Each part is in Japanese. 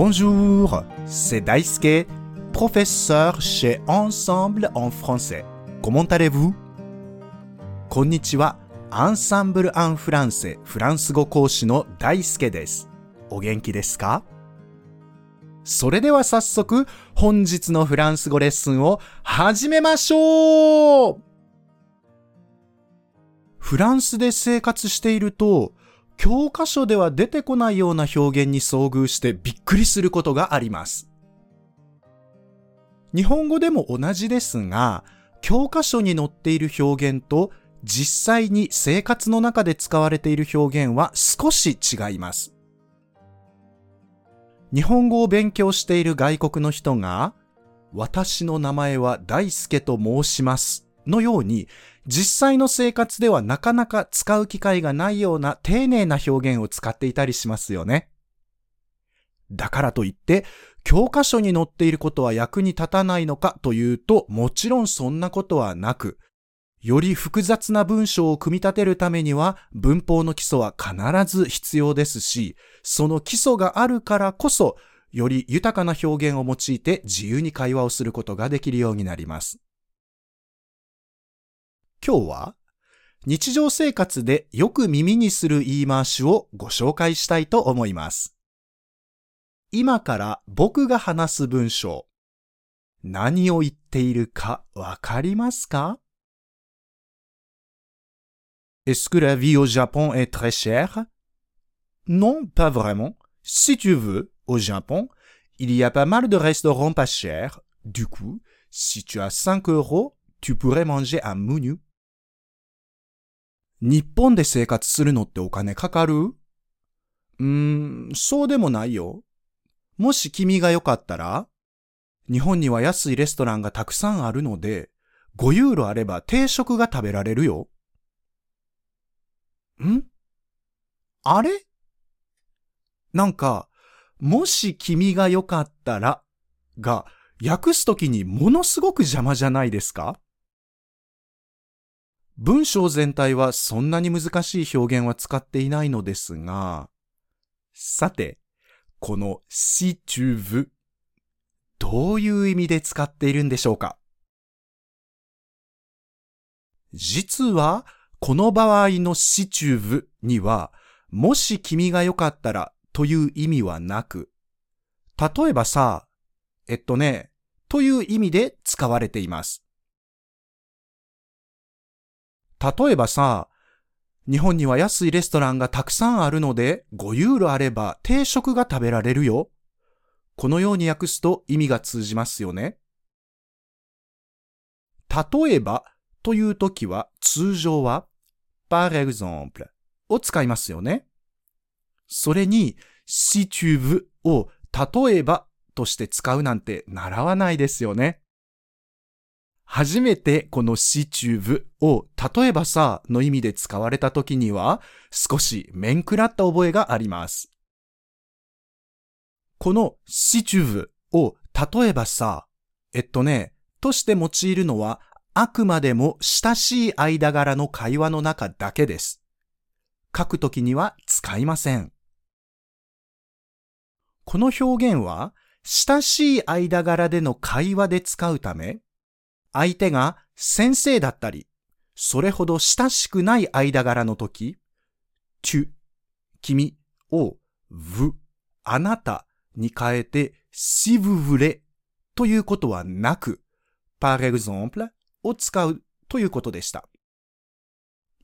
Bonjour, c'est Daisuke, professeur chez Ensemble en français. Comment allez-vous? こんにちは。アンサンブル・アン・フランセフランス語講師の大輔です。お元気ですかそれでは早速、本日のフランス語レッスンを始めましょうフランスで生活していると、教科書では出てこないような表現に遭遇してびっくりすることがあります。日本語でも同じですが、教科書に載っている表現と実際に生活の中で使われている表現は少し違います。日本語を勉強している外国の人が、私の名前は大輔と申しますのように、実際の生活ではなかなか使う機会がないような丁寧な表現を使っていたりしますよね。だからといって、教科書に載っていることは役に立たないのかというと、もちろんそんなことはなく、より複雑な文章を組み立てるためには文法の基礎は必ず必要ですし、その基礎があるからこそ、より豊かな表現を用いて自由に会話をすることができるようになります。今日は日常生活でよく耳にする言い回しをご紹介したいと思います。今から僕が話す文章、何を言っているかわかりますか Est-ce que la vie au Japon est très chère Non, pas vraiment. Si tu veux, au Japon, il y a pas mal de restaurants pas chers. Du coup, si tu as 5 euros, tu pourrais manger un menu. 日本で生活するのってお金かかる？うーん、そうでもないよ。もし君がよかったら、日本には安いレストランがたくさんあるので、5ユーロあれば定食が食べられるよ。ん？あれ？なんか、もし君がよかったらが訳すときにものすごく邪魔じゃないですか？文章全体はそんなに難しい表現は使っていないのですが、さて、この si tu veux どういう意味で使っているんでしょうか？実は、この場合の si tu veux には、もし君がよかったらという意味はなく、例えばさ、えっとね、という意味で使われています。例えばさ、日本には安いレストランがたくさんあるので5ユーロあれば定食が食べられるよ。このように訳すと意味が通じますよね。例えばというときは通常は par exemple を使いますよね。それに si tu veux を例えばとして使うなんて習わないですよね。初めてこの si tu veux を例えばさの意味で使われた時には少し面食らった覚えがあります。この si tu veux を例えばさ、えっとね、として用いるのはあくまでも親しい間柄の会話の中だけです。書くときには使いません。この表現は親しい間柄での会話で使うため、相手が先生だったり、それほど親しくない間柄の時、tu、君を v、あなたに変えて si vous voulez ということはなく、par exemple を使うということでした。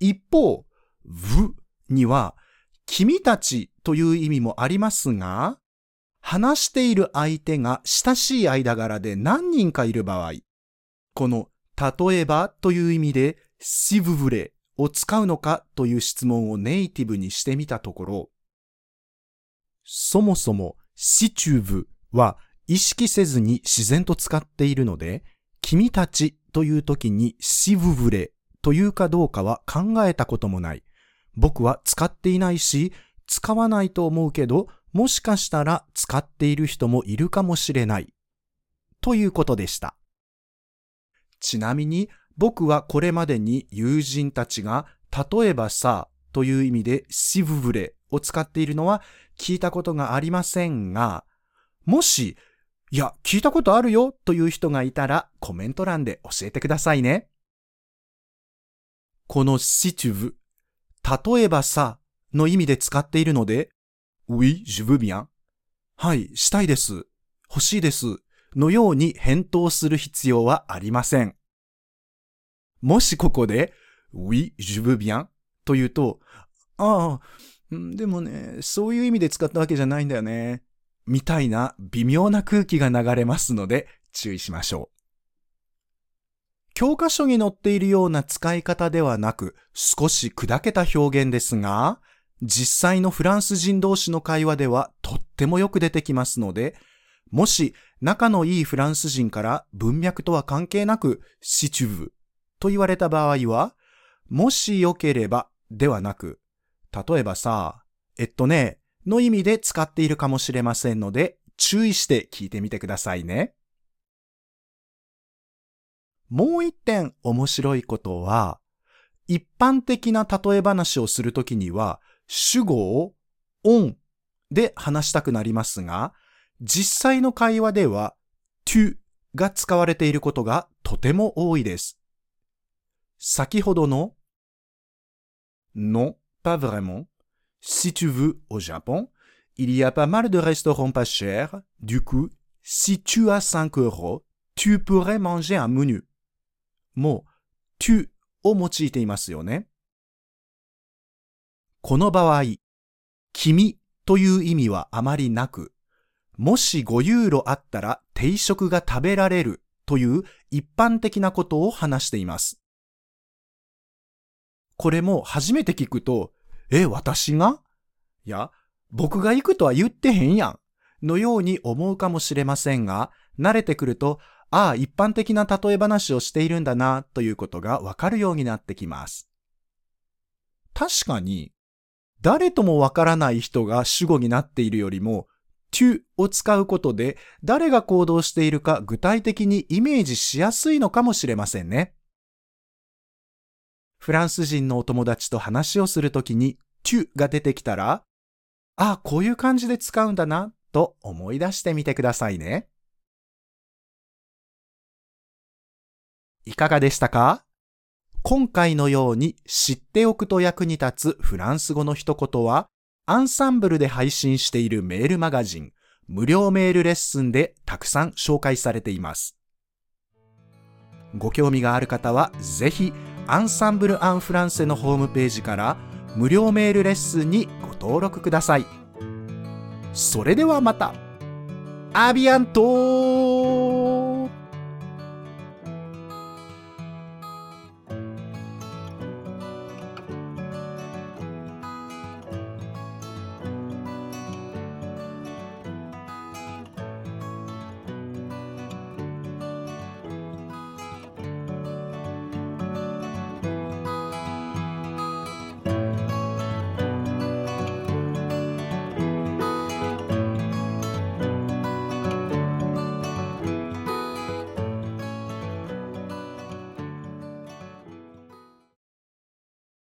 一方、v には君たちという意味もありますが、話している相手が親しい間柄で何人かいる場合、この例えばという意味で si vous voulez を使うのかという質問をネイティブにしてみたところ、そもそも si tu veux は意識せずに自然と使っているので、君たちという時に si vous voulez というかどうかは考えたこともない。僕は使っていないし、使わないと思うけど、もしかしたら使っている人もいるかもしれない。ということでした。ちなみに僕はこれまでに友人たちが例えばさという意味で si vous voulez を使っているのは聞いたことがありませんが、もし、いや、聞いたことあるよという人がいたらコメント欄で教えてくださいね。この si tu veux 例えばさの意味で使っているので oui, je veux bien はい、したいです。欲しいです。のように返答する必要はありません。もしここで oui, je veux bien と言うと、ああ、でもね、そういう意味で使ったわけじゃないんだよね。みたいな微妙な空気が流れますので注意しましょう。教科書に載っているような使い方ではなく少し砕けた表現ですが、実際のフランス人同士の会話ではとってもよく出てきますので、もし仲のいいフランス人から文脈とは関係なく、シチュブと言われた場合は、もしよければではなく、例えばさ、えっとね、の意味で使っているかもしれませんので、注意して聞いてみてくださいね。もう一点面白いことは、一般的な例え話をするときには、主語を on で話したくなりますが、実際の会話では to が使われていることがとても多いです。先ほどの non, pas vraiment Si tu veux au Japon, il y a pas mal de restaurants pas chers. Du coup, si tu as 5 euros, tu pourrais manger un menu. もう、tu を用いていますよね。この場合、君という意味はあまりなく、もし5ユーロあったら定食が食べられるという一般的なことを話しています。これも初めて聞くと、え、私が？いや、僕が行くとは言ってへんやん。のように思うかもしれませんが、慣れてくると、ああ、一般的な例え話をしているんだな、ということがわかるようになってきます。確かに、誰ともわからない人が主語になっているよりも、to を使うことで誰が行動しているか具体的にイメージしやすいのかもしれませんね。フランス人のお友達と話をするときに to が出てきたら、ああ、こういう感じで使うんだな、と思い出してみてくださいね。いかがでしたか？今回のように知っておくと役に立つフランス語の一言は、アンサンブルで配信しているメールマガジン、無料メールレッスンでたくさん紹介されています。ご興味がある方は、ぜひアンサンブル・アン・フランセのホームページから無料メールレッスンにご登録ください。それではまた。アビアント